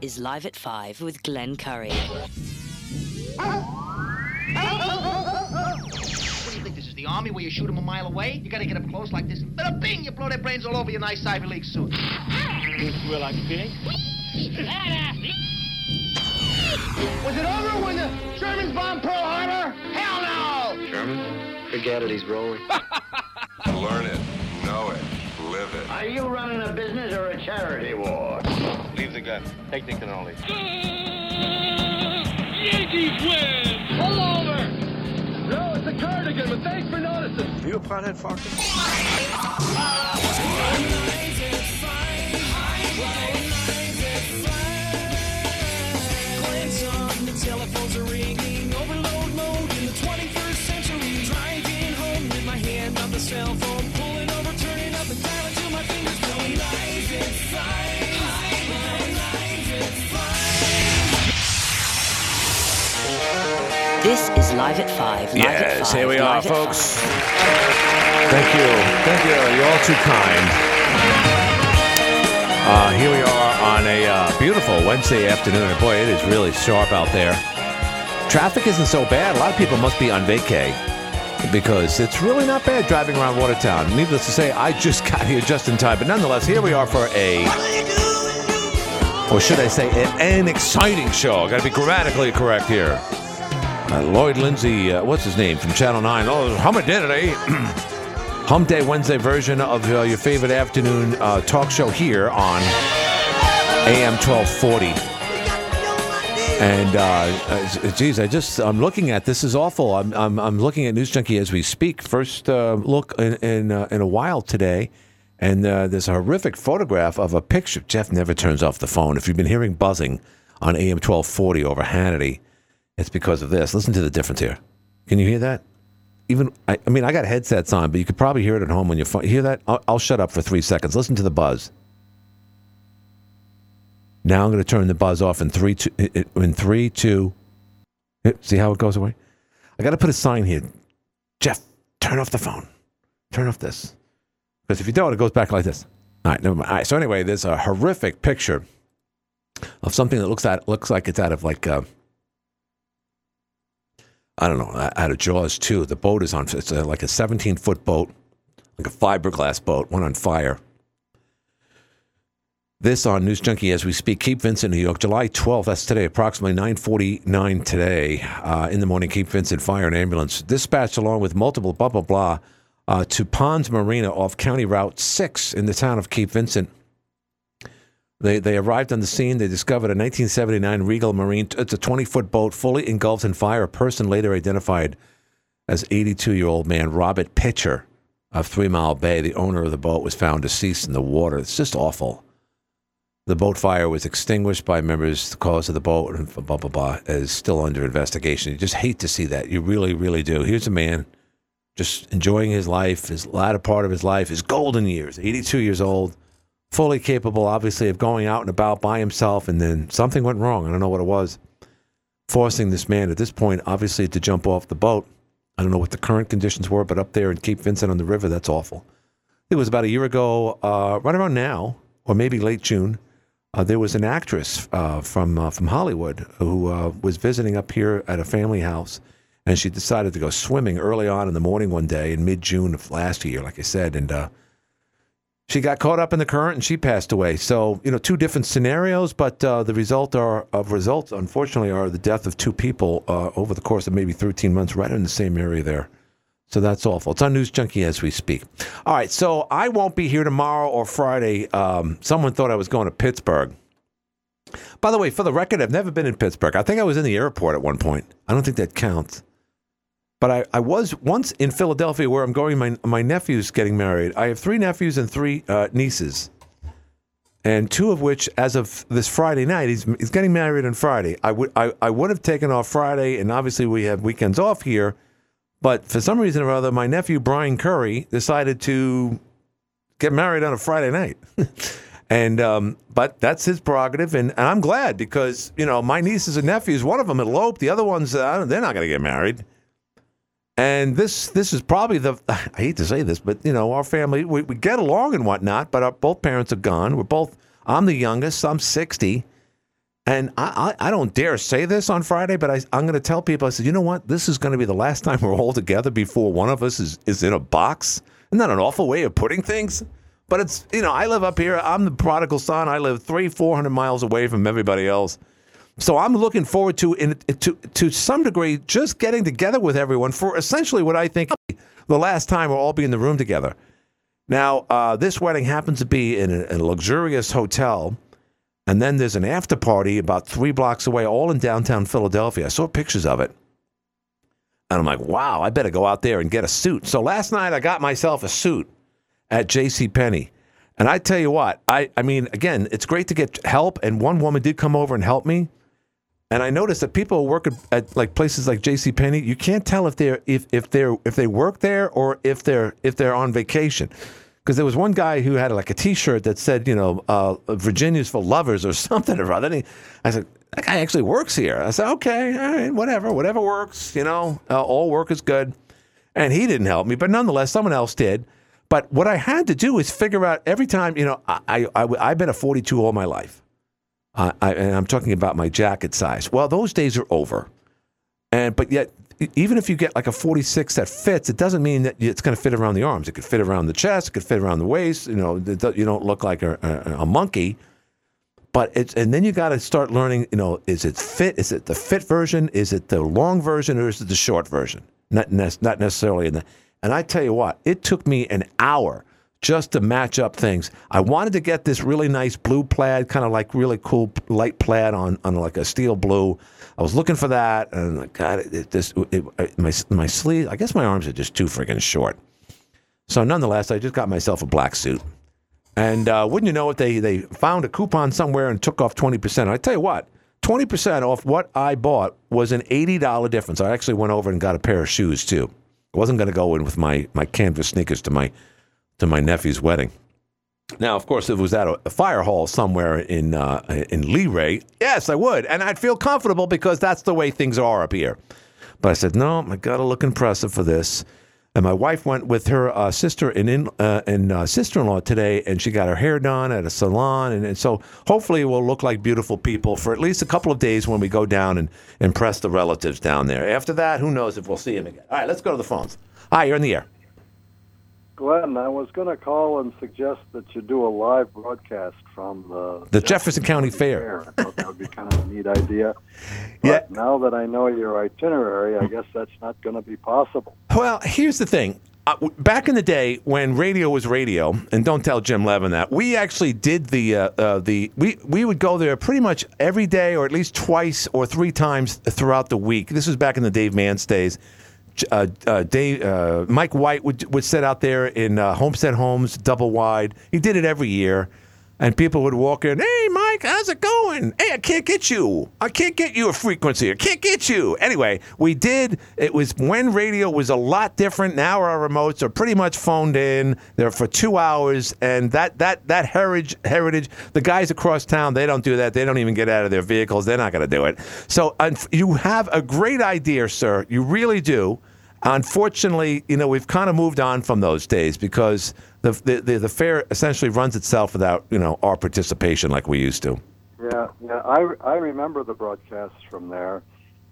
is Live at 5 with Glenn Curry. What do you think this is, the army where you shoot them a mile away? You gotta get up close like this, and bada bing, you blow their brains all over your nice Ivy League suit. Will I pig? Was it over when the Germans bombed Pearl Harbor? Hell no! German? Forget it, he's rolling. Learn it, know it, live it. Are you running a business or a charity war? Leave the gun. Take the cannoli. Yankees win! Pull over! No, it's a cardigan, but thanks for noticing. You a pothead, Foxy? This is Live at 5. Live at Yes, 5, here we are, at folks. 5. Thank you. Thank you. You're all too kind. Uh, here we are on a uh, beautiful Wednesday afternoon, and boy, it is really sharp out there. Traffic isn't so bad. A lot of people must be on vacay because it's really not bad driving around Watertown. Needless to say, I just got here just in time, but nonetheless, here we are for a, or should I say, an, an exciting show. Got to be grammatically correct here. Uh, Lloyd Lindsay, uh, what's his name from Channel 9? Oh, Humidity. Hump Day Wednesday version of uh, your favorite afternoon uh, talk show here on AM 1240. And uh, uh, geez, I just I'm looking at this is awful. I'm I'm, I'm looking at News Junkie as we speak. First uh, look in in, uh, in a while today, and uh, there's a horrific photograph of a picture. Jeff never turns off the phone. If you've been hearing buzzing on AM 1240 over Hannity, it's because of this. Listen to the difference here. Can you hear that? Even I, I mean, I got headsets on, but you could probably hear it at home when you. Hear that? I'll, I'll shut up for three seconds. Listen to the buzz. Now I'm going to turn the buzz off in three, two, in three, two. See how it goes away? I got to put a sign here. Jeff, turn off the phone. Turn off this. Because if you don't, it goes back like this. All right, never mind. All right, so anyway, there's a horrific picture of something that looks at looks like it's out of like uh, I don't know, out of Jaws too. The boat is on. It's a, like a 17 foot boat, like a fiberglass boat, one on fire. This on News Junkie as we speak. Cape Vincent, New York, July 12th. That's today, approximately 9:49 today uh, in the morning. Cape Vincent Fire and Ambulance dispatched along with multiple blah blah blah uh, to Ponds Marina off County Route 6 in the town of Cape Vincent. They they arrived on the scene. They discovered a 1979 Regal Marine. It's a 20 foot boat fully engulfed in fire. A person later identified as 82 year old man Robert Pitcher of Three Mile Bay, the owner of the boat, was found deceased in the water. It's just awful. The boat fire was extinguished by members. The cause of the boat and blah blah blah is still under investigation. You just hate to see that. You really, really do. Here's a man just enjoying his life, his latter part of his life, his golden years. 82 years old fully capable, obviously, of going out and about by himself, and then something went wrong. I don't know what it was, forcing this man at this point, obviously, to jump off the boat. I don't know what the current conditions were, but up there in Cape Vincent on the river, that's awful. It was about a year ago, uh, right around now, or maybe late June. Uh, there was an actress uh, from uh, from Hollywood who uh, was visiting up here at a family house, and she decided to go swimming early on in the morning one day in mid June of last year, like I said, and uh, she got caught up in the current and she passed away. So you know, two different scenarios, but uh, the result are of results, unfortunately, are the death of two people uh, over the course of maybe 13 months, right in the same area there. So that's awful. It's on News Junkie as we speak. All right, so I won't be here tomorrow or Friday. Um, someone thought I was going to Pittsburgh. By the way, for the record, I've never been in Pittsburgh. I think I was in the airport at one point. I don't think that counts. But I, I was once in Philadelphia where I'm going. My, my nephew's getting married. I have three nephews and three uh, nieces. And two of which, as of this Friday night, he's, he's getting married on Friday. I would I, I would have taken off Friday, and obviously we have weekends off here. But for some reason or other, my nephew Brian Curry decided to get married on a Friday night. and um, but that's his prerogative, and, and I'm glad because you know my nieces and nephews, one of them eloped, the other ones uh, they're not going to get married. And this this is probably the I hate to say this, but you know our family we, we get along and whatnot, but our, both parents are gone. We're both I'm the youngest. I'm 60, And I, I, I don't dare say this on Friday, but I, I'm going to tell people, I said, you know what? This is going to be the last time we're all together before one of us is, is in a box. Isn't that an awful way of putting things? But it's, you know, I live up here. I'm the prodigal son. I live three, 400 miles away from everybody else. So I'm looking forward to, in, to, to some degree, just getting together with everyone for essentially what I think the last time we'll all be in the room together. Now, uh, this wedding happens to be in a, a luxurious hotel, and then there's an after party about three blocks away, all in downtown Philadelphia. I saw pictures of it, and I'm like, wow, I better go out there and get a suit. So last night I got myself a suit at J.C. Penney, and I tell you what, I I mean, again, it's great to get help, and one woman did come over and help me. And I noticed that people work at, at like places like J.C. Penney, you can't tell if they're if if they're if they work there or if they're if they're on vacation. Because there was one guy who had like a T-shirt that said, you know, uh, Virginia's for lovers or something or other. And he, I said, that guy actually works here. I said, okay, all right, whatever, whatever works. You know, uh, all work is good. And he didn't help me, but nonetheless, someone else did. But what I had to do is figure out every time, you know, I, I, I, have been a 42 all my life. I, and I'm talking about my jacket size. Well, those days are over. And but yet, even if you get like a 46 that fits, it doesn't mean that it's going to fit around the arms. It could fit around the chest. It could fit around the waist. You know, you don't look like a, a, a monkey. But it's and then you got to start learning. You know, is it fit? Is it the fit version? Is it the long version, or is it the short version? Not ne- not necessarily in the. And I tell you what, it took me an hour just to match up things. I wanted to get this really nice blue plaid, kind of like really cool light plaid on on like a steel blue. I was looking for that, and God, it, this it, it, my my sleeve. I guess my arms are just too friggin' short. So nonetheless, I just got myself a black suit. And uh, wouldn't you know it, they they found a coupon somewhere and took off twenty percent. I tell you what, twenty percent off what I bought was an eighty dollar difference. I actually went over and got a pair of shoes too. I wasn't going to go in with my my canvas sneakers to my to my nephew's wedding. Now, of course, if it was at a, fire hall somewhere in uh, in Leray, yes, I would, and I'd feel comfortable because that's the way things are up here. But I said, no, I got to look impressive for this. And my wife went with her uh, sister and in uh, and uh, sister-in-law today, and she got her hair done at a salon, and, and so hopefully we'll look like beautiful people for at least a couple of days when we go down and impress the relatives down there. After that, who knows if we'll see them again? All right, let's go to the phones. Hi, you're in the air. Glenn, I was going to call and suggest that you do a live broadcast from the The Jefferson County Fair. I thought that would be kind of a neat idea. Yeah. Now that I know your itinerary, I guess that's not going to be possible. Well, here's the thing. Uh, back in the day when radio was radio, and don't tell Jim Levin that we actually did the uh, uh, the we we would go there pretty much every day, or at least twice or three times throughout the week. This was back in the Dave Mance days. Uh, uh, Dave, uh, Mike White would would sit out there in uh, Homestead Homes, double wide. He did it every year, and people would walk in. Hey, Mike, how's it going? Hey, I can't get you. I can't get you a frequency. I can't get you. Anyway, we did. It was when radio was a lot different. Now our remotes are pretty much phoned in. They're for two hours, and that that that heritage heritage. The guys across town, they don't do that. They don't even get out of their vehicles. They're not going to do it. So you have a great idea, sir. You really do. Unfortunately, you know we've kind of moved on from those days because the, the the the fair essentially runs itself without you know our participation like we used to. Yeah, yeah. I, I remember the broadcasts from there,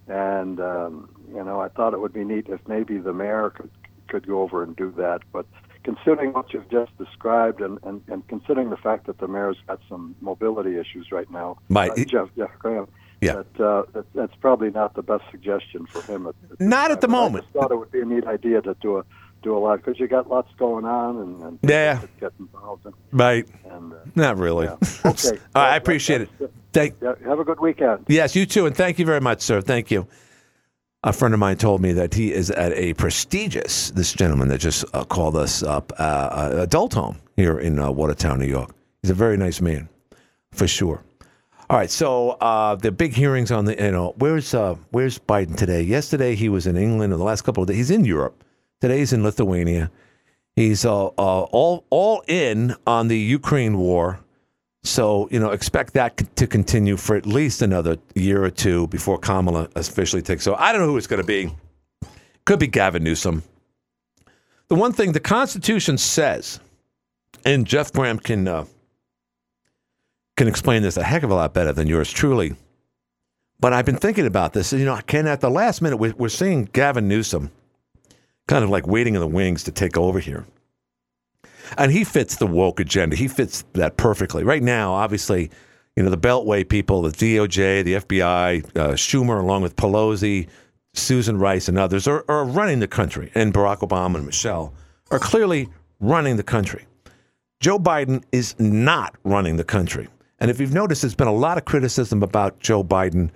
and um, you know I thought it would be neat if maybe the mayor could could go over and do that. But considering what you've just described, and, and, and considering the fact that the mayor's got some mobility issues right now, Right. uh, Jeff Jeff Graham. Yeah. That, uh, that that's probably not the best suggestion for him. At, at Not at the moment. I just thought it would be a neat idea to do a do a lot because you got lots going on and, and Yeah. get involved. In, Right. and uh, Not really. Yeah. Okay. right, I appreciate it. Thank. yeah, have a good weekend. Yes, you too, and thank you very much, sir. Thank you. A friend of mine told me that he is at a prestigious. This gentleman that just uh, called us up, uh, uh, adult home here in uh, Watertown, New York. He's a very nice man, for sure. All right, so uh, the big hearings on the you know where's uh, where's Biden today? Yesterday he was in England, and the last couple of days he's in Europe. Today he's in Lithuania. He's uh, uh, all all in on the Ukraine war. So you know, expect that to continue for at least another year or two before Kamala officially takes. So I don't know who it's going to be. Could be Gavin Newsom. The one thing the Constitution says, and Jeff Graham can uh, can explain this a heck of a lot better than yours truly. But I've been thinking about this. You know, Ken, at the last minute, we're, we're seeing Gavin Newsom kind of like waiting in the wings to take over here. And he fits the woke agenda. He fits that perfectly. Right now, obviously, you know, the Beltway people, the DOJ, the FBI, uh, Schumer, along with Pelosi, Susan Rice, and others, are, are running the country. And Barack Obama and Michelle are clearly running the country. Joe Biden is not running the country. And if you've noticed, there's been a lot of criticism about Joe Biden.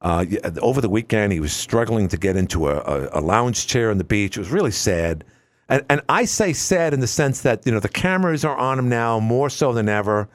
Uh, over the weekend, he was struggling to get into a, a, a lounge chair on the beach. It was really sad. And, and I say sad in the sense that, you know, the cameras are on him now more so than ever.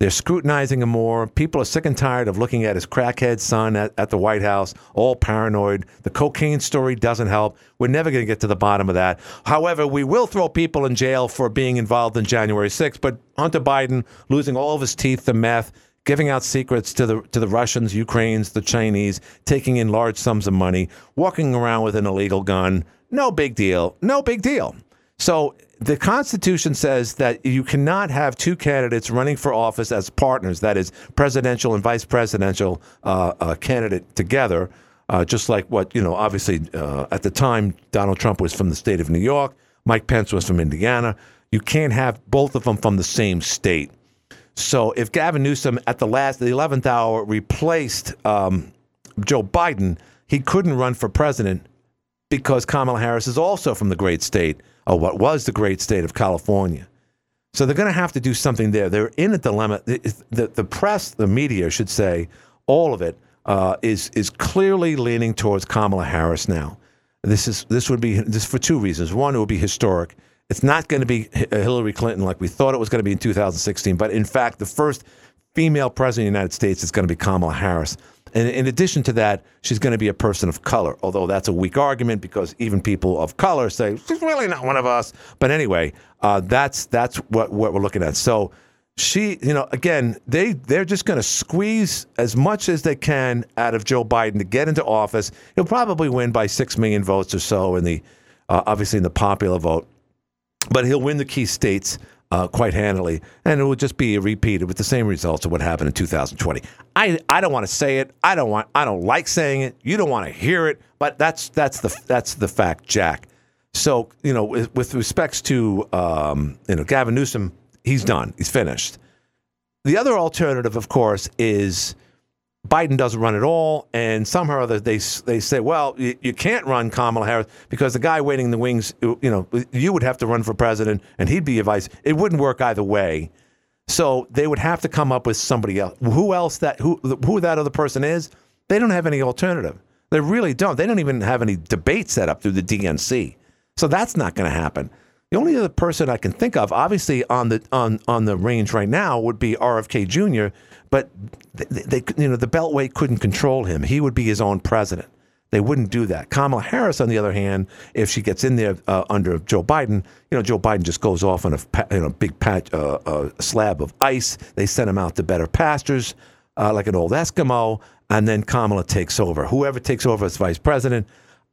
They're scrutinizing him more. People are sick and tired of looking at his crackhead son at, at the White House, all paranoid. The cocaine story doesn't help. We're never going to get to the bottom of that. However, we will throw people in jail for being involved in January 6th. But Hunter Biden losing all of his teeth to meth, giving out secrets to the to the Russians, Ukrainians, the Chinese, taking in large sums of money, walking around with an illegal gun. No big deal. No big deal. So the Constitution says that you cannot have two candidates running for office as partners, that is, presidential and vice presidential uh, uh, candidate together, uh, just like what, you know, obviously uh, at the time, Donald Trump was from the state of New York, Mike Pence was from Indiana. You can't have both of them from the same state. So if Gavin Newsom at the last, the 11th hour, replaced um, Joe Biden, he couldn't run for president because Kamala Harris is also from the great state, what was the great state of California. So they're going to have to do something there. They're in a dilemma. The, the, the press, the media should say, all of it uh, is is clearly leaning towards Kamala Harris now. This is this would be this for two reasons. One, it would be historic. It's not going to be Hillary Clinton like we thought it was going to be in 2016, but in fact, the first female president of the United States is going to be Kamala Harris. And in addition to that, she's going to be a person of color, although that's a weak argument because even people of color say she's really not one of us. But anyway, uh, that's that's what, what we're looking at. So she, you know, again, they they're just going to squeeze as much as they can out of Joe Biden to get into office. He'll probably win by six million votes or so in the uh, obviously in the popular vote but he'll win the key states uh, quite handily, and it will just be repeated with the same results of what happened in 2020. I, I don't want to say it. I don't want. I don't like saying it. You don't want to hear it, but that's that's the that's the fact, Jack. So you know, with, with respects to um, you know Gavin Newsom, he's done. He's finished. The other alternative, of course, is Biden doesn't run at all, and somehow or other they they say, well, you, you can't run Kamala Harris because the guy waiting in the wings, you know, you would have to run for president, and he'd be your vice. It wouldn't work either way. So they would have to come up with somebody else. Who else that who who that other person is? They don't have any alternative. They really don't. They don't even have any debate set up through the DNC. So that's not going to happen. The only other person I can think of, obviously on the on on the range right now, would be RFK Jr. But they, they you know the Beltway couldn't control him. He would be his own president. They wouldn't do that. Kamala Harris, on the other hand, if she gets in there uh, under Joe Biden, you know Joe Biden just goes off on a you know big patch, uh, uh, slab of ice. They send him out to better pastures, uh, like an old Eskimo, and then Kamala takes over. Whoever takes over as vice president,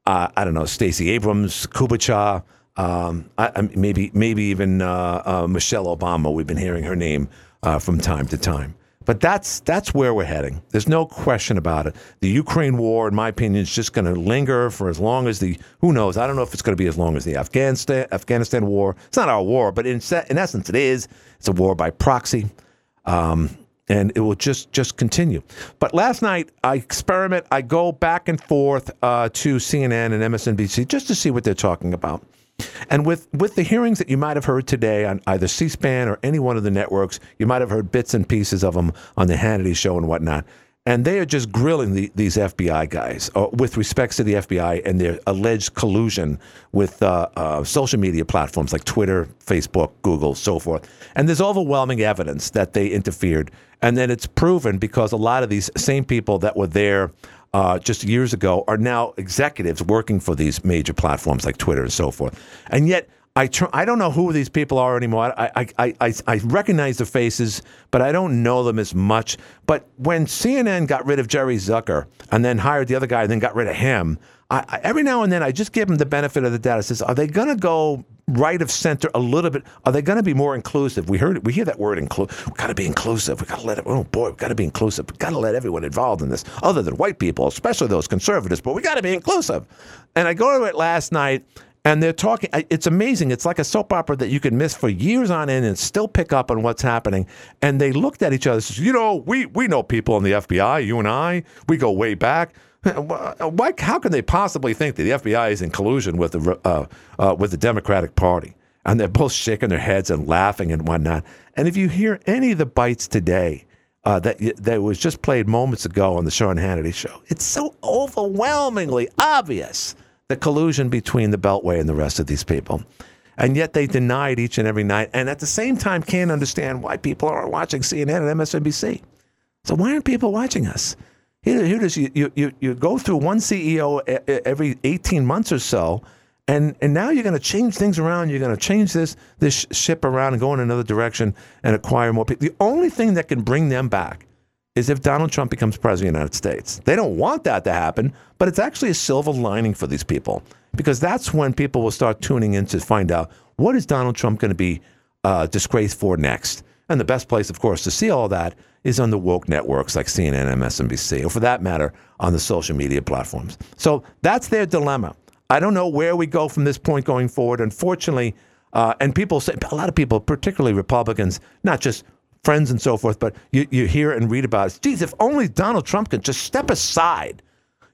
uh, I don't know, Stacey Abrams, Kubacha, um, I, I, maybe maybe even uh, uh, Michelle Obama. We've been hearing her name uh, from time to time. But that's that's where we're heading. There's no question about it. The Ukraine war, in my opinion, is just going to linger for as long as the who knows. I don't know if it's going to be as long as the Afghanistan Afghanistan war. It's not our war, but in in essence, it is. It's a war by proxy. Um, and it will just just continue. But last night, I experiment. I go back and forth uh, to CNN and MSNBC just to see what they're talking about. And with, with the hearings that you might have heard today on either C SPAN or any one of the networks, you might have heard bits and pieces of them on the Hannity show and whatnot. And they are just grilling the, these FBI guys uh, with respects to the FBI and their alleged collusion with uh, uh, social media platforms like Twitter, Facebook, Google, so forth. And there's overwhelming evidence that they interfered. And then it's proven because a lot of these same people that were there uh, just years ago are now executives working for these major platforms like Twitter and so forth. And yet, I tr- I don't know who these people are anymore. I, I, I, I, recognize the faces, but I don't know them as much. But when CNN got rid of Jerry Zucker and then hired the other guy and then got rid of him, I, I, every now and then I just give them the benefit of the doubt. I says, are they going to go right of center a little bit. Are they going to be more inclusive? We heard we hear that word include. We got to be inclusive. We got to let it. Oh boy, we got to be inclusive. We got to let everyone involved in this, other than white people, especially those conservatives. But we got to be inclusive. And I go to it last night. And they're talking. It's amazing. It's like a soap opera that you can miss for years on end and still pick up on what's happening. And they looked at each other. says, You know, we we know people in the FBI. You and I, we go way back. Why? How can they possibly think that the FBI is in collusion with the uh, uh, with the Democratic Party? And they're both shaking their heads and laughing and whatnot. And if you hear any of the bites today uh, that that was just played moments ago on the Sean Hannity show, it's so overwhelmingly obvious the collusion between the Beltway and the rest of these people. And yet they deny it each and every night, and at the same time can't understand why people aren't watching CNN and MSNBC. So why aren't people watching us? Here, it is. You, you, you, go through one CEO every 18 months or so, and, and now you're going to change things around. You're going to change this, this ship around and go in another direction and acquire more people. The only thing that can bring them back is if Donald Trump becomes president of the United States. They don't want that to happen, but it's actually a silver lining for these people because that's when people will start tuning in to find out what is Donald Trump going to be uh, disgraced for next. And the best place, of course, to see all that is on the woke networks like CNN, and MSNBC, or for that matter, on the social media platforms. So that's their dilemma. I don't know where we go from this point going forward. Unfortunately, uh, and people say, a lot of people, particularly Republicans, not just friends and so forth, but you, you hear and read about it. Geez, if only Donald Trump could just step aside.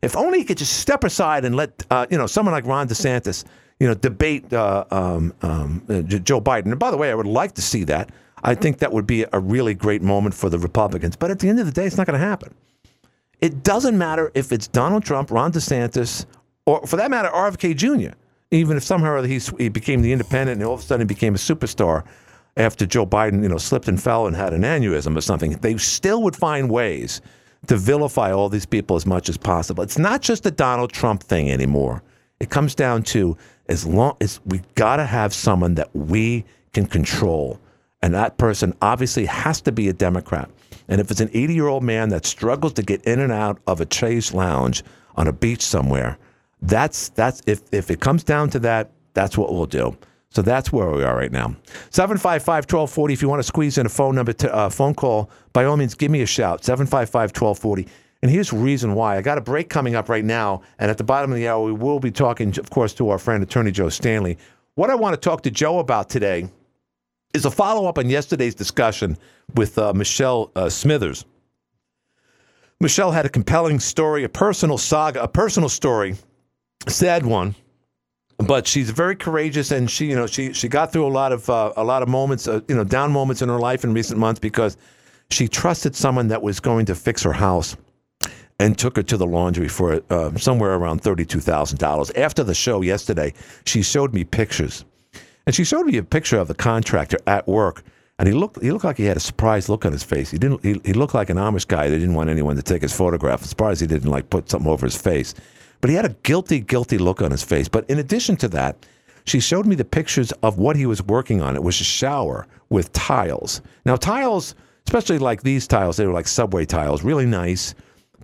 If only he could just step aside and let, uh, you know, someone like Ron DeSantis, you know, debate uh, um, um, uh, Joe Biden. And by the way, I would like to see that. I think that would be a really great moment for the Republicans. But at the end of the day, it's not going to happen. It doesn't matter if it's Donald Trump, Ron DeSantis, or for that matter, RFK Jr. Even if somehow or other he's, he became the independent and all of a sudden became a superstar after Joe Biden, you know, slipped and fell and had an aneurysm or something, they still would find ways to vilify all these people as much as possible. It's not just a Donald Trump thing anymore. It comes down to as long as we got to have someone that we can control. And that person obviously has to be a Democrat. And if it's an 80 year old man that struggles to get in and out of a Chase lounge on a beach somewhere, that's that's if if it comes down to that, that's what we'll do. So that's where we are right now. 755 1240. If you want to squeeze in a phone number, to, uh, phone call, by all means, give me a shout. 755 1240. And here's the reason why. I got a break coming up right now. And at the bottom of the hour, we will be talking, of course, to our friend, Attorney Joe Stanley. What I want to talk to Joe about today is a follow up on yesterday's discussion with uh, Michelle uh, Smithers. Michelle had a compelling story, a personal saga, a personal story, sad one, but she's very courageous, and she, you know, she she got through a lot of uh, a lot of moments, uh, you know, down moments in her life in recent months because she trusted someone that was going to fix her house and took her to the laundry for uh, somewhere around thirty-two thousand dollars. After the show yesterday, she showed me pictures, and she showed me a picture of the contractor at work, and he looked he looked like he had a surprised look on his face. He didn't. He, he looked like an Amish guy that didn't want anyone to take his photograph. I'm surprised he didn't like put something over his face, but he had a guilty, guilty look on his face. But in addition to that. She showed me the pictures of what he was working on. It was a shower with tiles. Now, tiles, especially like these tiles, they were like subway tiles, really nice,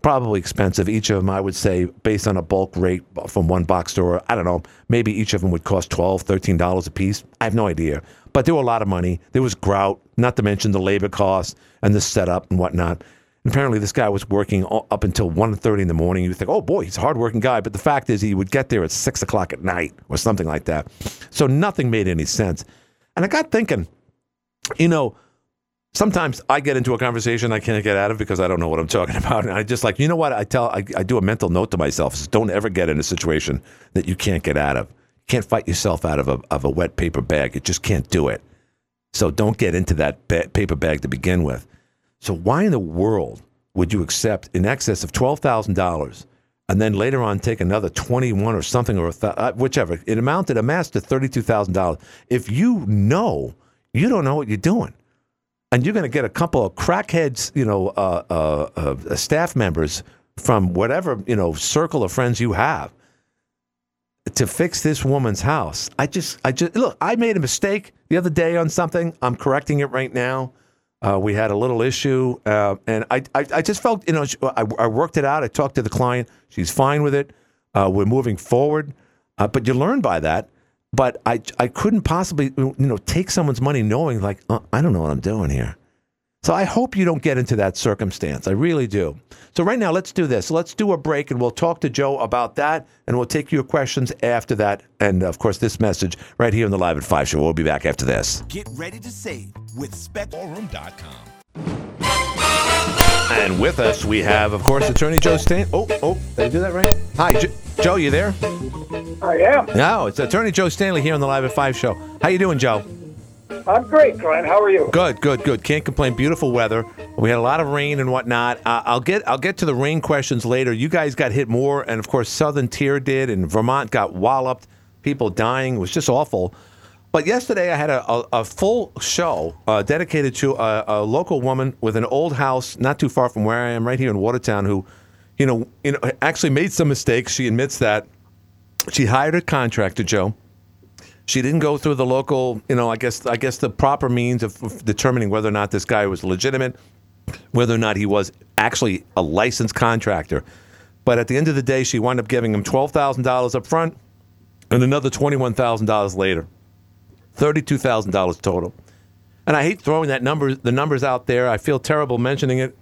probably expensive. Each of them, I would say, based on a bulk rate from one box store, I don't know, maybe each of them would cost $12, $13 a piece. I have no idea. But there were a lot of money. There was grout, not to mention the labor costs and the setup and whatnot. And apparently, this guy was working up until 1.30 in the morning. You think, oh boy, he's a hardworking guy. But the fact is, he would get there at 6 o'clock at night or something like that. So nothing made any sense. And I got thinking, you know, sometimes I get into a conversation I can't get out of because I don't know what I'm talking about. And I just like, you know what? I tell, I, I do a mental note to myself: is don't ever get in a situation that you can't get out of. You can't fight yourself out of a of a wet paper bag. You just can't do it. So don't get into that ba- paper bag to begin with. So why in the world would you accept in excess of twelve thousand dollars? And then later on, take another twenty-one or something, or th- uh, whichever. It amounted, amassed to thirty-two thousand dollars. If you know, you don't know what you're doing and you're going to get a couple of crackheads, you know, uh, uh, uh, staff members from whatever you know circle of friends you have to fix this woman's house. I just, I just look. I made a mistake the other day on something. I'm correcting it right now. Uh, we had a little issue, uh, and I, I, I just felt, you know, I, I worked it out. I talked to the client. She's fine with it. Uh, we're moving forward. But you learn by that. But I I couldn't possibly you know take someone's money knowing like uh, I don't know what I'm doing here. So I hope you don't get into that circumstance. I really do. So right now, let's do this. Let's do a break, and we'll talk to Joe about that, and we'll take your questions after that, and of course this message right here on the Live at Five show. We'll be back after this. Get ready to save with SpecBallroom.com. And with us, we have, of course, Attorney Joe Stan. Oh, oh, did I do that right? Hi, Jo- Joe. You there? I am. No, it's Attorney Joe Stanley here on the Live at Five show. How you doing, Joe? I'm great, Glenn. How are you? Good, good, good. Can't complain. Beautiful weather. We had a lot of rain and whatnot. Uh, I'll get I'll get to the rain questions later. You guys got hit more, and of course, Southern Tier did, and Vermont got walloped. People dying. It was just awful. But yesterday, I had a, a, a full show uh, dedicated to a, a local woman with an old house not too far from where I am, right here in Watertown, who, you know, you know, actually made some mistakes. She admits that. She hired a contractor, Joe. She didn't go through the local, you know, I guess I guess the proper means of, of determining whether or not this guy was legitimate, whether or not he was actually a licensed contractor. But at the end of the day, she wound up giving him twelve thousand dollars up front and another twenty-one thousand dollars later, thirty-two thousand dollars total. And I hate throwing that number, the numbers out there. I feel terrible mentioning it,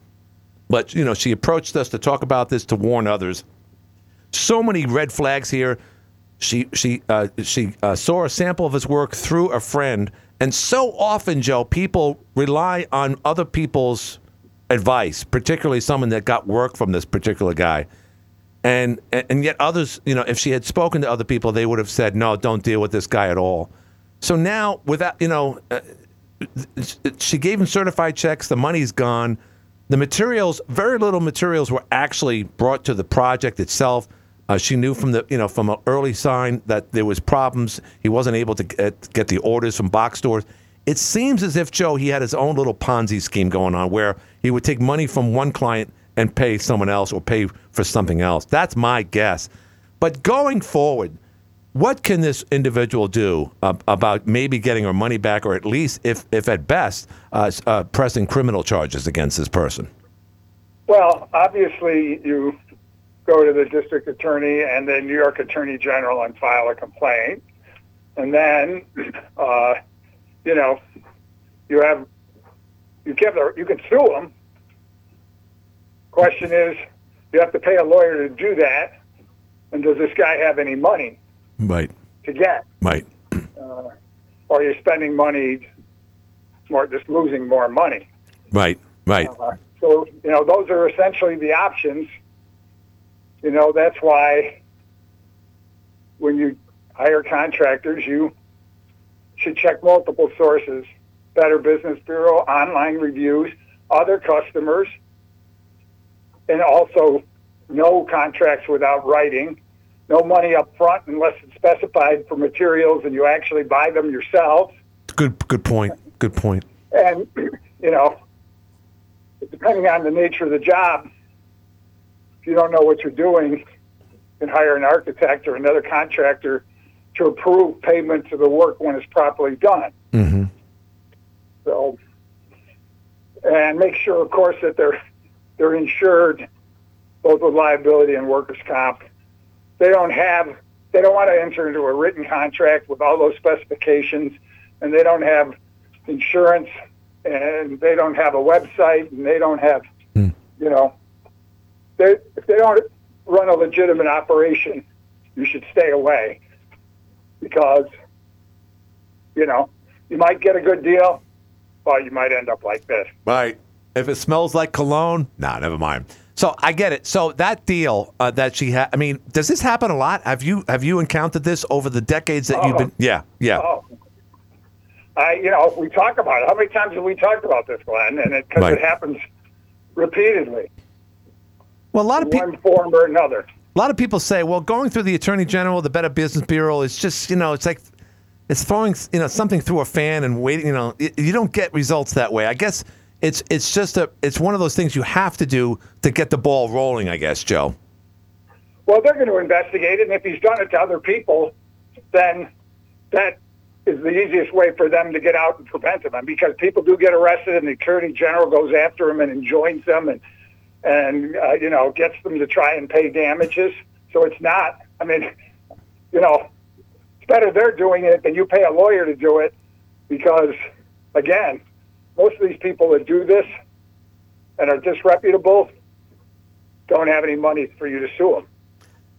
but you know, she approached us to talk about this to warn others. So many red flags here. She she uh, she uh, saw a sample of his work through a friend, and so often, Joe, people rely on other people's advice, particularly someone that got work from this particular guy. And and yet others, you know, if she had spoken to other people, they would have said, "No, don't deal with this guy at all." So now, without you know, uh, she gave him certified checks. The money's gone. The materials, very little materials, were actually brought to the project itself. Uh, she knew from the you know from an early sign that there was problems. He wasn't able to get, get the orders from box stores. It seems as if Joe he had his own little Ponzi scheme going on, where he would take money from one client and pay someone else or pay for something else. That's my guess. But going forward, what can this individual do uh, about maybe getting her money back, or at least, if if at best, uh, uh, pressing criminal charges against this person? Well, obviously, you go to the district attorney and the New York Attorney General and file a complaint, and then, uh, you know, you have you give the, you can sue them. Question is, you have to pay a lawyer to do that, and does this guy have any money Right. to get? Right. Uh, or you're spending money, more just losing more money. Right. Right. Uh, so, you know, those are essentially the options. You know, that's why when you hire contractors, you should check multiple sources Better Business Bureau, online reviews, other customers, and also no contracts without writing, no money up front unless it's specified for materials and you actually buy them yourself. Good. Good point. Good point. And, you know, depending on the nature of the job, if you don't know what you're doing, you can hire an architect or another contractor to approve payment to the work when it's properly done. Mm-hmm. So, and make sure, of course, that they're they're insured both with liability and workers' comp. They don't have they don't want to enter into a written contract with all those specifications, and they don't have insurance, and they don't have a website, and they don't have Hmm. you know they if they don't run a legitimate operation, you should stay away because you know you might get a good deal, but you might end up like this. Right. If it smells like cologne, nah, never mind. So I get it. So that deal uh, that she had, I mean, does this happen a lot? Have you have you encountered this over the decades that you've Oh. been? Yeah, yeah. Oh. I, you know, we talk about it. How many times have we talked about this, Glenn? And it because Right. it happens repeatedly, Well, a lot of people. one form or another. A lot of people say, well, going through the Attorney General, the Better Business Bureau, is just, you know, it's like it's throwing, you know, something through a fan and waiting. You know, you don't get results that way. I guess it's it's just a it's one of those things you have to do to get the ball rolling. I guess, Joe. Well, they're going to investigate it, and if he's done it to other people, then that is the easiest way for them to get out and prevent him. Because people do get arrested, and the attorney general goes after them and enjoins them, and and uh, you know gets them to try and pay damages. So it's not. I mean, you know, it's better they're doing it than you pay a lawyer to do it because, again, most of these people that do this and are disreputable don't have any money for you to sue them.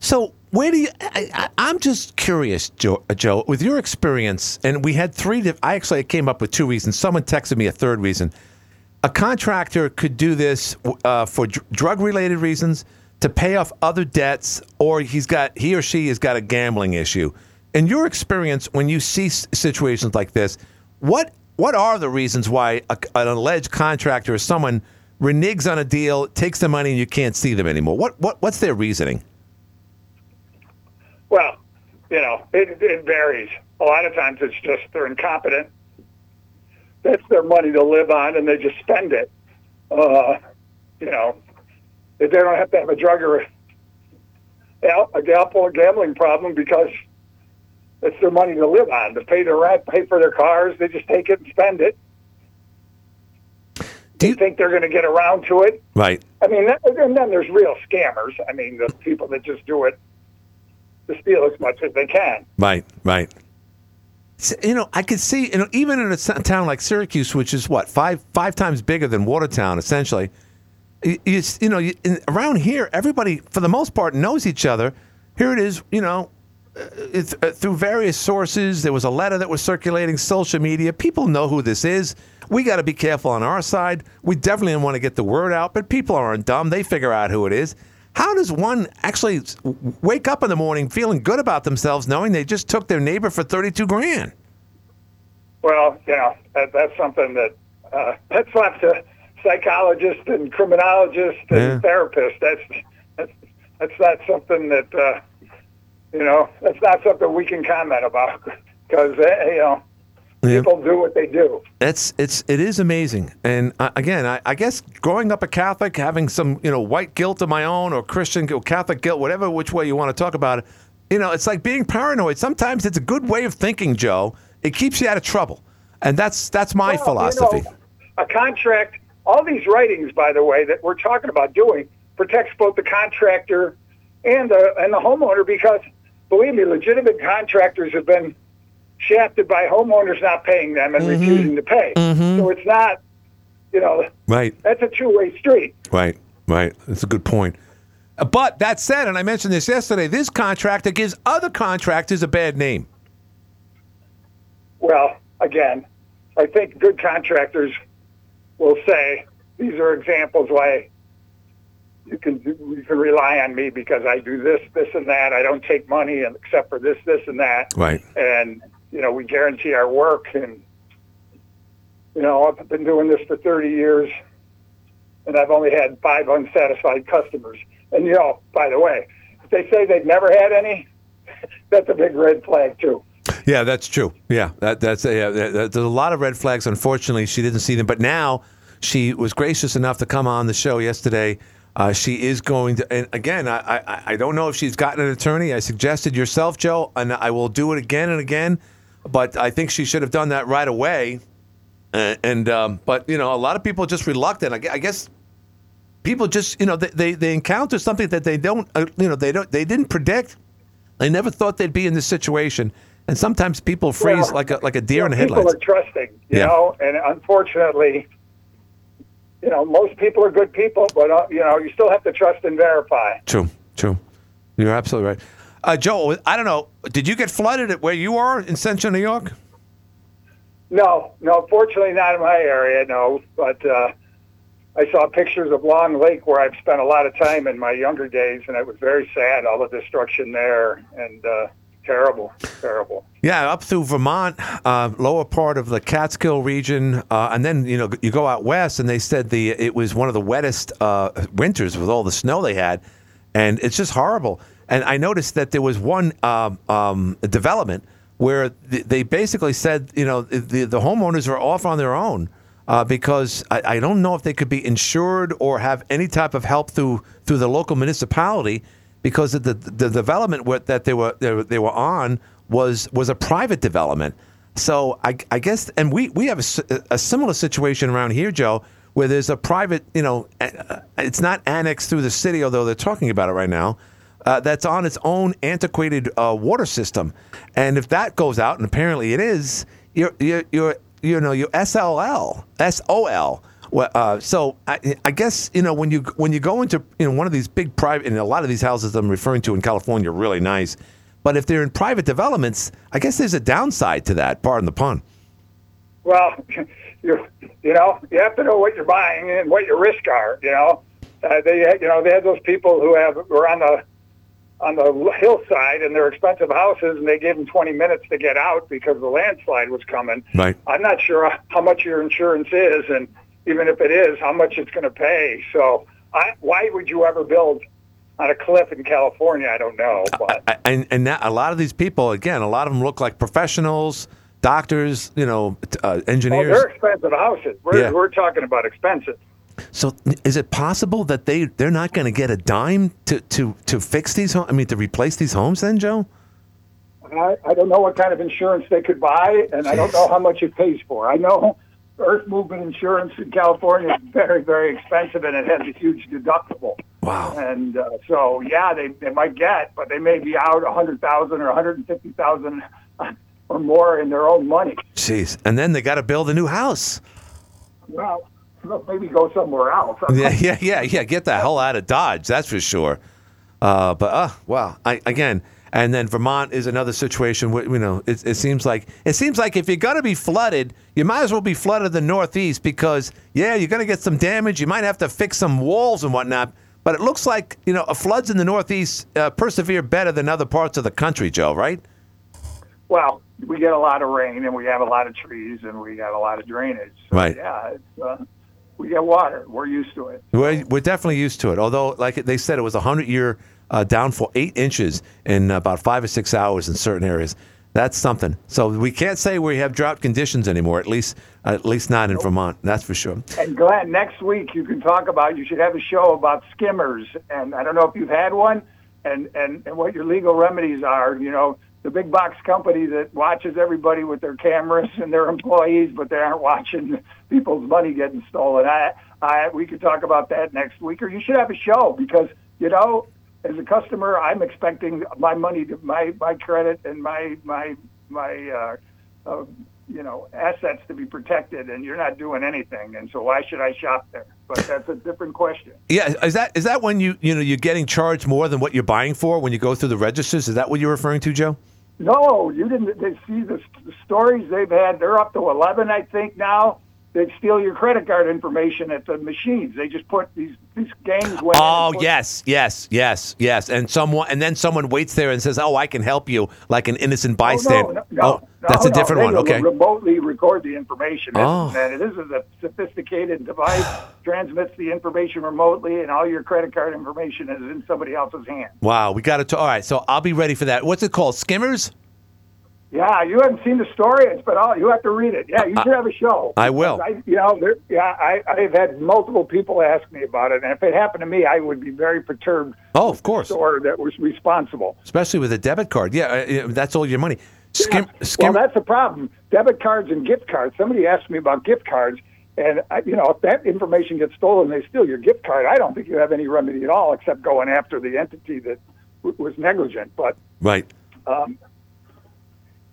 So where do you? I, I'm just curious, Joe, uh, Joe. With your experience, and we had three. I actually came up with two reasons. Someone texted me a third reason. A contractor could do this uh, for dr- drug-related reasons, to pay off other debts, or he's got he or she has got a gambling issue. In your experience, when you see situations like this, what what are the reasons why a, an alleged contractor or someone reneges on a deal, takes the money, and you can't see them anymore? What what what's their reasoning? Well, you know, it, it varies. A lot of times it's just they're incompetent. That's their money to live on, and they just spend it. Uh, you know, they don't have to have a drug or a, a gambling problem because it's their money to live on, to pay their rent, pay for their cars. They just take it and spend it. Do you think they're going to get around to it? Right. I mean, and then there's real scammers. I mean, the people that just do it to steal as much as they can. Right, right. You know, I could see, you know, even in a town like Syracuse, which is what five five times bigger than Watertown, essentially. You, you, you know, you, in, around here, everybody for the most part knows each other. Here it is, you know, through various sources. There was a letter that was circulating, social media. People know who this is. We got to be careful on our side. We definitely want to get the word out, but people aren't dumb. They figure out who it is. How does one actually wake up in the morning feeling good about themselves, knowing they just took their neighbor for thirty-two grand? Well, yeah, that, that's something that uh, that's left to psychologists and criminologists and therapists. That's that's that's not something that uh, you know. That's not something we can comment about because you know Yeah. people do what they do. It's it's it is amazing, and uh, again, I, I guess growing up a Catholic, having some you know white guilt of my own or Christian guilt, Catholic guilt, whatever which way you want to talk about it, you know, it's like being paranoid. Sometimes it's a good way of thinking, Joe. It keeps you out of trouble, and that's that's my Well, philosophy. You know, a contract. All these writings, by the way, that we're talking about doing protects both the contractor and the and the homeowner because, believe me, legitimate contractors have been shafted by homeowners not paying them and Mm-hmm. refusing to pay. So it's not, you know, Right, that's a two-way street. right, right. That's a good point. Uh, But that said, and I mentioned this yesterday, this contractor gives other contractors a bad name. Well, again, I think good contractors will say these are examples why you can you can rely on me because I do this, this, and that. I don't take money and except for this, this, and that. Right. And you know, we guarantee our work. And you know, I've been doing this for 30 years, and I've only had five unsatisfied customers. And you know, by the way, if they say they've never had any, that's a big red flag too. Yeah, that's true. Yeah, that, that's yeah, that, there's a lot of red flags. Unfortunately, she didn't see them, but now she was gracious enough to come on the show yesterday. Uh, she is going to, and again, I, I I don't know if she's gotten an attorney. I suggested yourself, Joe, and I will do it again and again. But I think she should have done that right away. Uh, and um, but you know, a lot of people are just reluctant. I, I guess people just you know they, they, they encounter something that they don't uh, you know they don't they didn't predict. They never thought they'd be in this situation. And sometimes people freeze Well, like a like a deer in the people headlights. are trusting, you Yeah. know, and unfortunately, you know, most people are good people, but uh, you know, you still have to trust and verify. True, true. You're absolutely right. Uh, Joe, I don't know. Did you get flooded at where you are in Central New York? No, no, fortunately not in my area, no, but uh, I saw pictures of Long Lake where I've spent a lot of time in my younger days, and it was very sad, all the destruction there, and uh, terrible, terrible. Yeah, up through Vermont, uh, lower part of the Catskill region, uh, and then you know you go out west, and they said the it was one of the wettest uh, winters with all the snow they had, and it's just horrible. And I noticed that there was one um, um, development where th- they basically said, you know, the the homeowners are off on their own uh, because I, I don't know if they could be insured or have any type of help through through the local municipality because the the development that they were they were, they were on was was a private development. So I, I guess, and we we have a similar situation around here, Joe, where there's a private, you know, it's not annexed through the city, although they're talking about it right now. uh, that's on its own antiquated uh, water system, and if that goes out, and apparently it is, you're you're, you're you know your SLL SOL. Well, uh, so I, I guess you know when you when you go into you know one of these big private and a lot of these houses I'm referring to in California are really nice, but if they're in private developments, I guess there's a downside to that. Pardon the pun. Well, you you know you have to know what you're buying and what your risks are. You know, uh, they had, you know they had those people who have were on the on the hillside and they're expensive houses and they gave them 20 minutes to get out because the landslide was coming. Right. I'm not sure how much your insurance is and even if it is, how much it's going to pay. So I, why would you ever build on a cliff in California? I don't know. But I- and and that, a lot of these people, again, a lot of them look like professionals, doctors, you know, uh, well, engineers. they're expensive houses. We're, Yeah. we're talking about expensive. So is it possible that they they're not going to get a dime to to to fix these homes? I mean, to replace these homes, then, Joe? I, I don't know what kind of insurance they could buy, and I don't know how much it pays for. I know earth movement insurance in California is very, very expensive, and it has a huge deductible. Wow. And uh, so, yeah, they, they might get, but they may be out a hundred thousand or a hundred and fifty thousand or more in their own money. Jeez. And then they got to build a new house. Well, maybe go somewhere else. Yeah, yeah, yeah, yeah. Get the hell out of Dodge, that's for sure. Uh, but uh, well, I, again, and then Vermont is another situation. Where, you know, it, it seems like it seems like if you're gonna be flooded, you might as well be flooded the Northeast because yeah, you're gonna get some damage. You might have to fix some walls and whatnot. But it looks like you know, floods in the Northeast uh, persevere better than other parts of the country, Joe. Right? Well, we get a lot of rain, and we have a lot of trees, and we got a lot of drainage. So, Right. Yeah, it's, uh, we get water. We're used to it. We're, we're definitely used to it. Although, like they said, it was a hundred year uh, downfall, eight inches in about five or six hours in certain areas. That's something. So we can't say we have drought conditions anymore. At least, at least not in Vermont. That's for sure. And Glenn, next week you can talk about. You should have a show about skimmers, and I don't know if you've had one, and and and what your legal remedies are. You know, the big box company that watches everybody with their cameras and their employees, but they aren't watching people's money getting stolen. I, I, we could talk about that next week, or you should have a show because you know, as a customer, I'm expecting my money to my my credit and my my my. Uh, uh, you know, assets to be protected, and you're not doing anything. And so, why should I shop there? But that's a different question. Yeah, is that is that when you you know you're getting charged more than what you're buying for when you go through the registers? Is that what you're referring to, Joe? No, you didn't. They see the, the stories they've had. They're up to 11, I think now. They steal your credit card information at the machines. They just put these these gangs. Oh yes, yes, yes, yes. And someone and then someone waits there and says, "Oh, I can help you," like an innocent Oh, bystander. no, no, oh, no, that's a different one. Okay. Remotely record the information. Oh. And it is a sophisticated device, transmits the information remotely, and all your credit card information is in somebody else's hand. Wow, we got to. All right, so I'll be ready for that. What's it called? Skimmers? Yeah, you haven't seen the story. It's been all you have to read it. Yeah, you should have a show. I will. I, you know, there, yeah, I, I've had multiple people ask me about it, and if it happened to me, I would be very perturbed. Oh, of course. Store that was responsible. Especially with a debit card. Yeah, uh, that's all your money. Skim, skim, Well, that's the problem. Debit cards and gift cards. Somebody asked me about gift cards, and I, you know, if that information gets stolen, they steal your gift card. I don't think you have any remedy at all except going after the entity that w- was negligent. But right. um,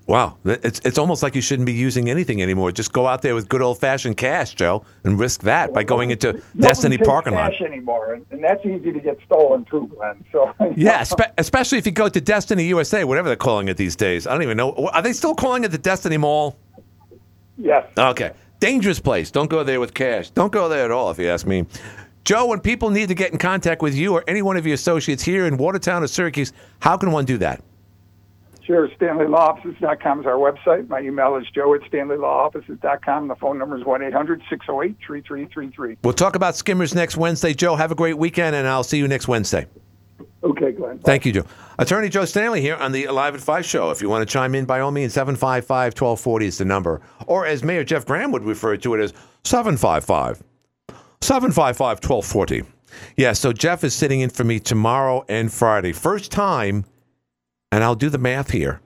Wow, it's it's almost like you shouldn't be using anything anymore. Just go out there with good old fashioned cash, Joe, and risk that by going into nobody Destiny parking lot. anymore, and, and that's easy to get stolen too, Glenn. So Yeah, spe- especially if you go to Destiny USA, whatever they're calling it these days. I don't even know. Are they still calling it the Destiny Mall? yes. Okay. Dangerous place. Don't go there with cash. Don't go there at all, if you ask me. Joe, when people need to get in contact with you or any one of your associates here in Watertown or Syracuse, how can one do that? Sure, StanleyLawOffices.com is our website. My email is joe at StanleyLawOffices.com. The phone number is 1 800 608 3333. We'll talk about skimmers next Wednesday. Joe, have a great weekend, and I'll see you next Wednesday. Okay, Glenn. Thank you, Joe. Attorney Joe Stanley here on the Alive at 5 show. If you want to chime in, by all means, 755 1240 is the number. Or as Mayor Jeff Graham would refer to it as 755 755 1240. Yeah, so Jeff is sitting in for me tomorrow and Friday. First time, and I'll do the math here.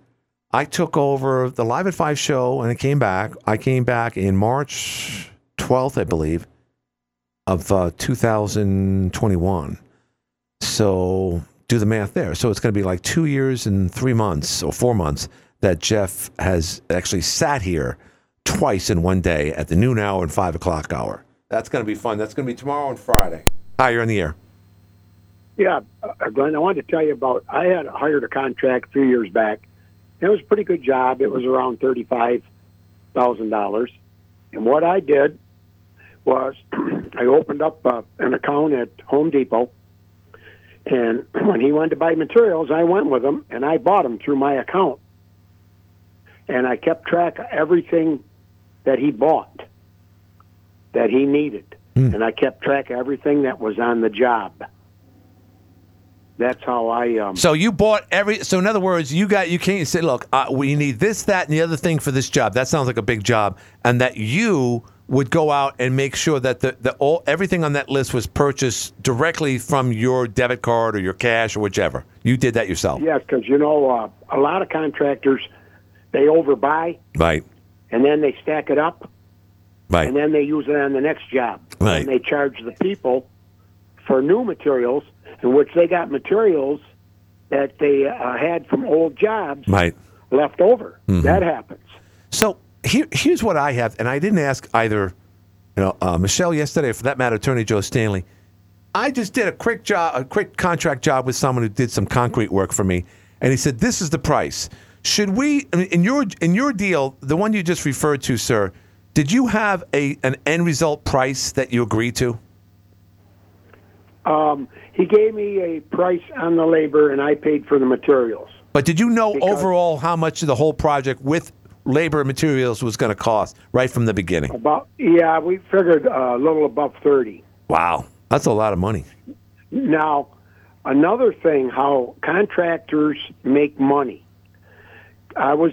I took over the Live at 5 show and I came back. I came back in March 12th, I believe, of uh, 2021. So do the math there. So it's going to be like two years and three months or four months that Jeff has actually sat here twice in one day at the noon hour and five o'clock hour. That's going to be fun. That's going to be tomorrow and Friday. Hi, you're on the air. Yeah, uh, Glenn, I wanted to tell you about. I had hired a contract a few years back. It was a pretty good job. It was around thirty-five thousand dollars, and what I did was I opened up uh, an account at Home Depot, and when he wanted to buy materials, I went with him and I bought them through my account, and I kept track of everything that he bought that he needed, and I kept track of everything that was on the job. That's how I um, So you bought every. So in other words, you got you can't say, look, uh, we need this, that, and the other thing for this job. That sounds like a big job, and that you would go out and make sure that the, the all everything on that list was purchased directly from your debit card or your cash or whichever. You did that yourself, Yes, because you know uh, a lot of contractors they overbuy right? and then they stack it up Right. and then they use it on the next job. Right. And they charge the people for new materials, in which they got materials that they uh, had from old jobs Right. left over. Mhm. That happens. So here, here's what I have, and I didn't ask either, you know, uh, Michelle yesterday, or for that matter, Attorney Joe Stanley. I just did a quick job, a quick contract job with someone who did some concrete work for me, and he said, "This is the price. Should we, in your in your deal, the one you just referred to, sir? Did you have a an end result price that you agreed to? Um, he gave me a price on the labor, and I paid for the materials. But did you know overall how much the whole project with labor and materials was going to cost right from the beginning? About yeah, we figured uh, a little above thirty. Wow, that's a lot of money. Now, another thing, how contractors make money. I was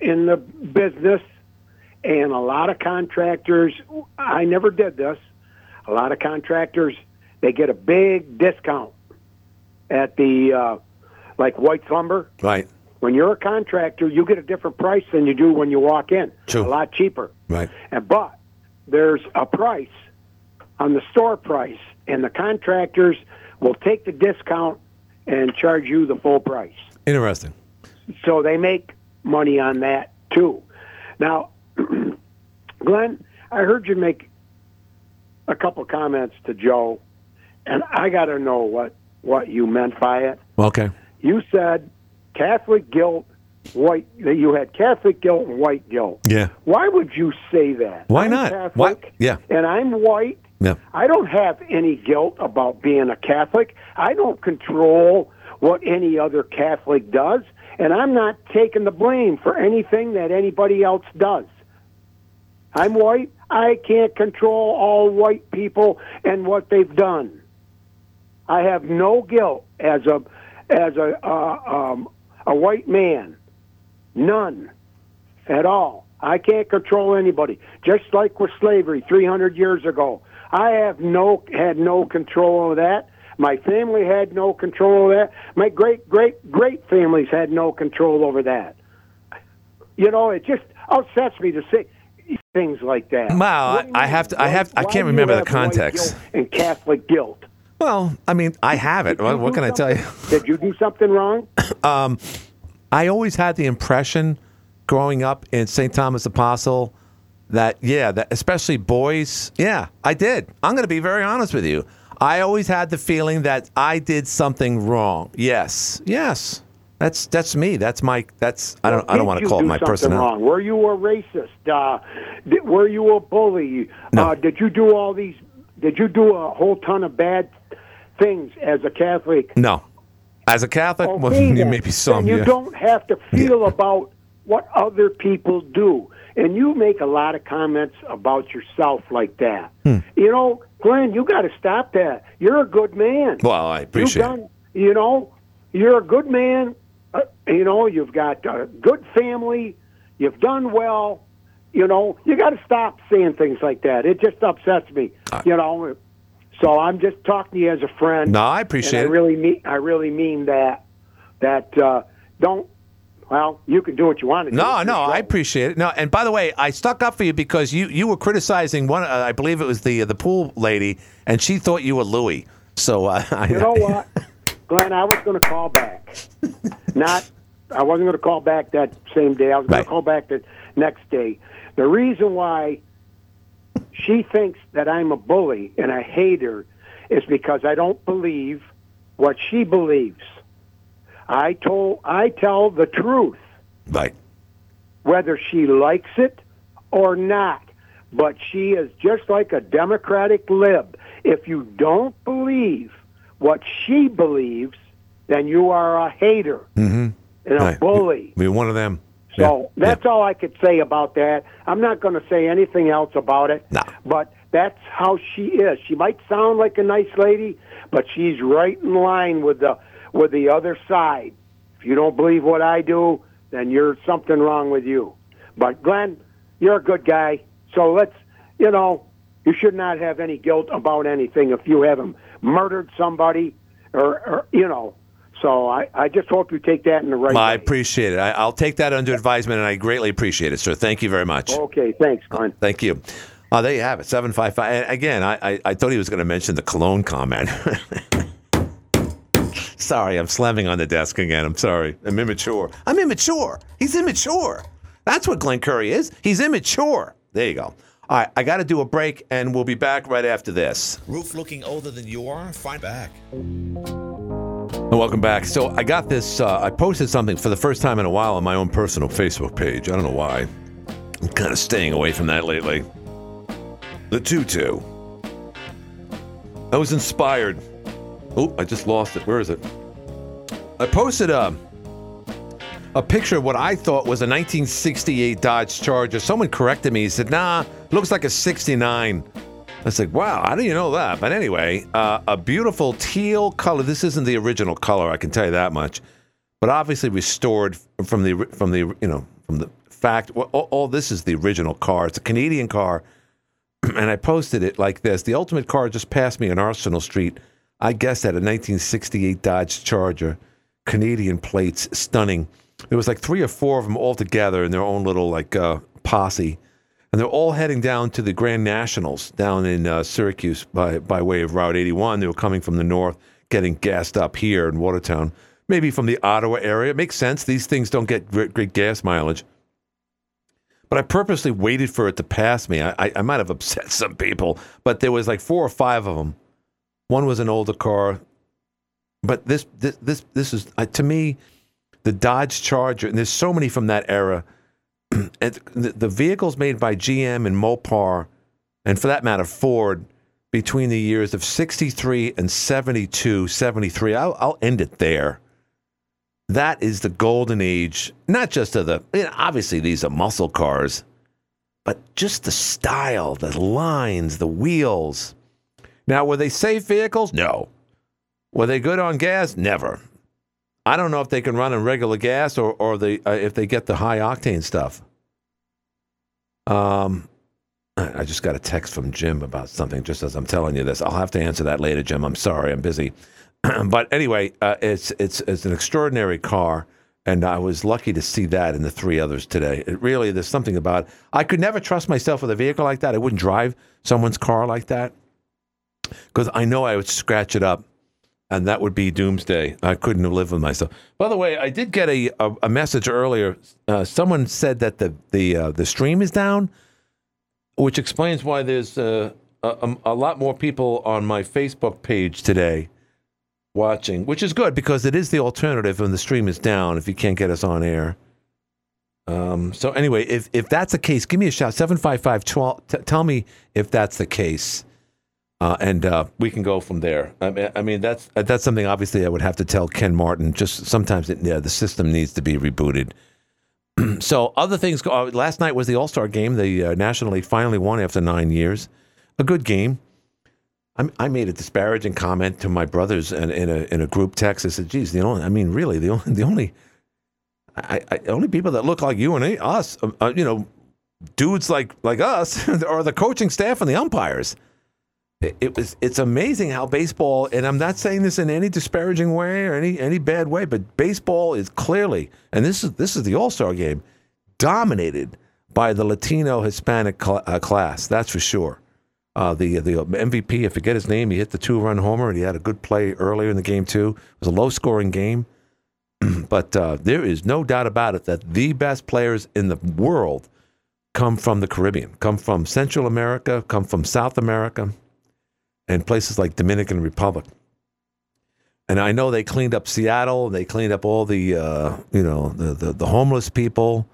in the business, and a lot of contractors, I never did this, a lot of contractors, they get a big discount at the, uh, like White's Lumber. Right. When you're a contractor, you get a different price than you do when you walk in. True. A lot cheaper. Right. And but there's a price on the store price, and the contractors will take the discount and charge you the full price. Interesting. So they make money on that too. Now, Glenn, I heard you make a couple comments to Joe, and I got to know what what you meant by it. Okay. You said Catholic guilt, white. That you had Catholic guilt and white guilt. Yeah. Why would you say that? Why I'm not? Catholic, Why? Yeah. And I'm white. Yeah. I don't have any guilt about being a Catholic. I don't control what any other Catholic does, and I'm not taking the blame for anything that anybody else does. I'm white. I can't control all white people and what they've done. I have no guilt as a as a uh, um, a white man, none at all. I can't control anybody. Just like with slavery 300 years ago, I have no had no control of that. My family had no control of that. My great great great families had no control over that. You know, it just upsets me to see things like that. Wow, I, I have to. I have. I can't remember the context. And Catholic guilt. Well, I mean, I have it. What, what can I tell you? Did you do something wrong? Um, I always had the impression, growing up in St. Thomas Apostle, that yeah, that especially boys. Yeah, I did. I'm going to be very honest with you. I always had the feeling that I did something wrong. Yes, yes. That's that's me. That's my. That's I don't. I don't want to call it my personality. Wrong? Were you a racist? Uh, did, were you a bully? No. Uh, did you do all these? Did you do a whole ton of bad things as a Catholic? No, as a Catholic, well, Okay, you then. maybe some. You yeah. don't have to feel about what other people do. And you make a lot of comments about yourself like that. Hmm. You know, Glenn, you got to stop that. You're a good man. Well, I appreciate You've it. you know, you're a good man. Uh, you know, you've got a good family. You've done well. You know, you got to stop saying things like that. It just upsets me. you know, so I'm just talking to you as a friend. No, I appreciate it. I really mean, I really mean that. That uh, don't. Well, you can do what you want to do. No, It's no, I appreciate it. No, and by the way, I stuck up for you because you you were criticizing one. Uh, I believe it was the the pool lady, and she thought you were Louis. So uh, I, You know what? Glenn, I was going to call back. Not, I wasn't going to call back that same day. I was going Right. to call back the next day. The reason why she thinks that I'm a bully and a hater is because I don't believe what she believes. I told, I tell the truth Right. whether she likes it or not. But she is just like a Democratic lib. If you don't believe what she believes, then you are a hater Mm-hmm. and a Right. bully. Be one of them. So that's all I could say about that. I'm not going to say anything else about it. No. But that's how she is. She might sound like a nice lady, but she's right in line with the with the other side. If you don't believe what I do, then you're something wrong with you. But Glenn, you're a good guy. So let's, you know, you should not have any guilt about anything if you haven't murdered somebody or, or you know. So I, I just hope you take that in the right way. I way. appreciate it. I, I'll take that under advisement, and I greatly appreciate it, sir. Thank you very much. Okay, thanks, Glenn. Uh, thank you. Oh, there you have it. Seven five five. Again, I, I, I thought he was going to mention the cologne comment. sorry, I'm slamming on the desk again. I'm sorry. I'm immature. I'm immature. He's immature. That's what Glenn Curry is. He's immature. There you go. All right, I got to do a break, and we'll be back right after this. Roof looking older than you are? Find back. Welcome back. So I got this. Uh, I posted something for the first time in a while on my own personal Facebook page. I don't know why. I'm kind of staying away from that lately. The tutu. I was inspired. Oh, I just lost it. Where is it? I posted a a picture of what I thought was a 1968 Dodge Charger. Someone corrected me. He said, "Nah, looks like a '69." I was like, wow, how do you know that? But anyway, uh, a beautiful teal color. This isn't the original color, I can tell you that much. But obviously restored from the from the you know from the fact. Well, all, all this is the original car. It's a Canadian car, and I posted it like this: the ultimate car just passed me on Arsenal Street. I guess at a 1968 Dodge Charger, Canadian plates, stunning. There was like three or four of them all together in their own little like uh, posse and they're all heading down to the Grand Nationals down in uh, Syracuse by by way of Route 81. They were coming from the north, getting gassed up here in Watertown, maybe from the Ottawa area. It makes sense. These things don't get great, great gas mileage. But I purposely waited for it to pass me. I, I, I might have upset some people, but there was like four or five of them. One was an older car, but this this this this is uh, to me the Dodge Charger, and there's so many from that era the, vehicles made by GM and Mopar, and for that matter, Ford, between the years of 63 and 72, 73, I'll, I'll end it there. That is the golden age, not just of the, you know, obviously these are muscle cars, but just the style, the lines, the wheels. Now, were they safe vehicles? No. Were they good on gas? Never. I don't know if they can run on regular gas or or they uh, if they get the high octane stuff. Um, I just got a text from Jim about something. Just as I'm telling you this, I'll have to answer that later, Jim. I'm sorry, I'm busy. but anyway, uh, it's it's it's an extraordinary car, and I was lucky to see that and the three others today. It really there's something about I could never trust myself with a vehicle like that. I wouldn't drive someone's car like that because I know I would scratch it up and that would be doomsday. I couldn't have lived with myself. By the way, I did get a a, a message earlier. Uh, someone said that the the uh, the stream is down, which explains why there's uh, a, a a lot more people on my Facebook page today watching, which is good because it is the alternative when the stream is down if you can't get us on air. Um, so anyway, if if that's the case, give me a shout 755 t- tell me if that's the case. Uh, and uh, we can go from there. I mean, I mean that's that's something obviously I would have to tell Ken Martin. Just sometimes it, yeah, the system needs to be rebooted. so other things. Go, uh, last night was the All Star game. The uh, National League finally won after nine years. A good game. I, I made a disparaging comment to my brothers in, in a in a group text. I said, "Geez, the only I mean, really, the only the only I, I, only people that look like you and us, uh, uh, you know, dudes like like us, are the coaching staff and the umpires." It, was it's amazing how baseball and I'm not saying this in any disparaging way or any any bad way, but baseball is clearly and this is this is the All Star game dominated by the Latino Hispanic cl- uh, class. That's for sure. Uh, the the MVP, I forget his name. He hit the two run homer, and he had a good play earlier in the game too. It was a low scoring game, but uh, there is no doubt about it that the best players in the world come from the Caribbean, come from Central America, come from South America, and places like Dominican Republic. And I know they cleaned up Seattle. They cleaned up all the uh, you know the, the, the homeless people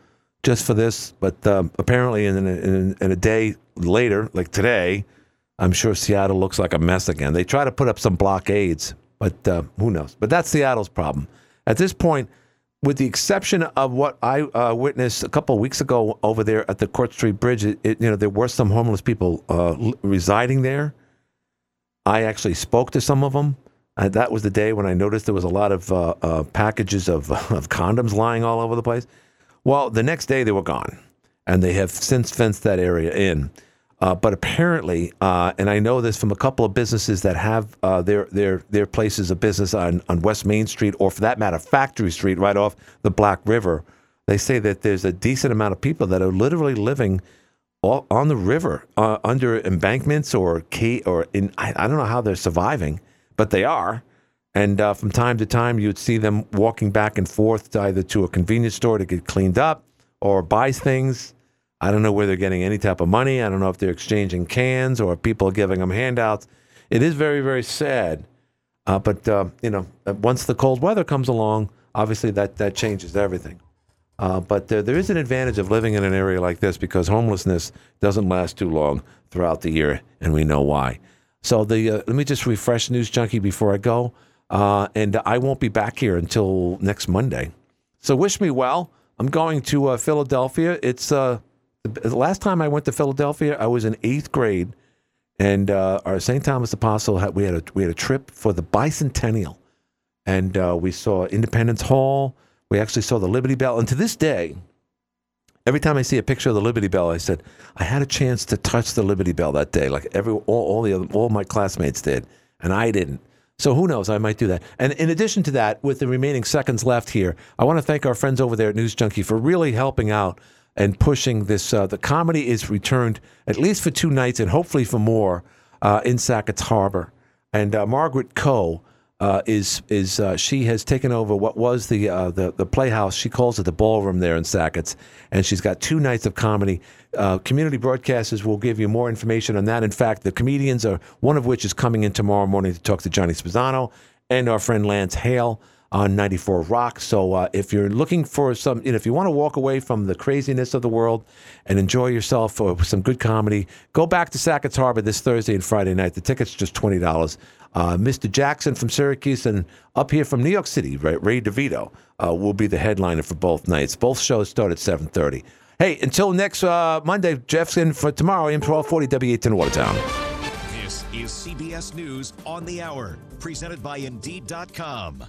just for this. But um, apparently, in, in, in a day later, like today, I'm sure Seattle looks like a mess again. They try to put up some blockades, but uh, who knows? But that's Seattle's problem. At this point, with the exception of what I uh, witnessed a couple of weeks ago over there at the Court Street Bridge, it, you know there were some homeless people uh, residing there. I actually spoke to some of them. Uh, that was the day when I noticed there was a lot of uh, uh, packages of, of condoms lying all over the place. Well, the next day they were gone, and they have since fenced that area in. Uh, but apparently, uh, and I know this from a couple of businesses that have uh, their their their places of business on, on West Main Street, or for that matter, Factory Street, right off the Black River. They say that there's a decent amount of people that are literally living all, on the river uh, under embankments or or in. I, I don't know how they're surviving, but they are. And uh, from time to time, you'd see them walking back and forth to either to a convenience store to get cleaned up or buy things. I don't know where they're getting any type of money. I don't know if they're exchanging cans or people are giving them handouts. It is very, very sad. Uh, but, uh, you know, uh, once the cold weather comes along, obviously that, that changes everything. Uh, but there, there is an advantage of living in an area like this because homelessness doesn't last too long throughout the year, and we know why. So the uh, let me just refresh NewzJunky before I go. Uh, and I won't be back here until next Monday. So wish me well. I'm going to uh, Philadelphia. It's uh, the last time I went to Philadelphia, I was in eighth grade, and uh, our St. Thomas Apostle had we had a we had a trip for the bicentennial, and we saw Independence Hall. We actually saw the Liberty Bell, and to this day, every time I see a picture of the Liberty Bell, I said I had a chance to touch the Liberty Bell that day, like every all, all the other, all my classmates did, and I didn't. So who knows? I might do that. And in addition to that, with the remaining seconds left here, I want to thank our friends over there at NewzJunky for really helping out and pushing this. Uh, the comedy is returned at least for two nights and hopefully for more uh, in Sackets Harbor. And uh, Margaret Coe uh, is is uh, she has taken over what was the uh, the the playhouse. She calls it the ballroom there in Sackets, and she's got two nights of comedy. Uh, community broadcasters will give you more information on that. In fact, the comedians are one of which is coming in tomorrow morning to talk to Johnny Spezzano and our friend Lance Hale on 94 Rock. So uh, if you're looking for some, you know, if you want to walk away from the craziness of the world and enjoy yourself for some good comedy, go back to Sackets Harbor this Thursday and Friday night. The ticket's just twenty dollars. Uh, Mr. Jackson from Syracuse and up here from New York City, right, Ray DeVito uh, will be the headliner for both nights. Both shows start at 7:30. Hey, until next uh, Monday, Jeff's in for tomorrow, in 1240 WATN Watertown. This is CBS News on the Hour, presented by Indeed.com.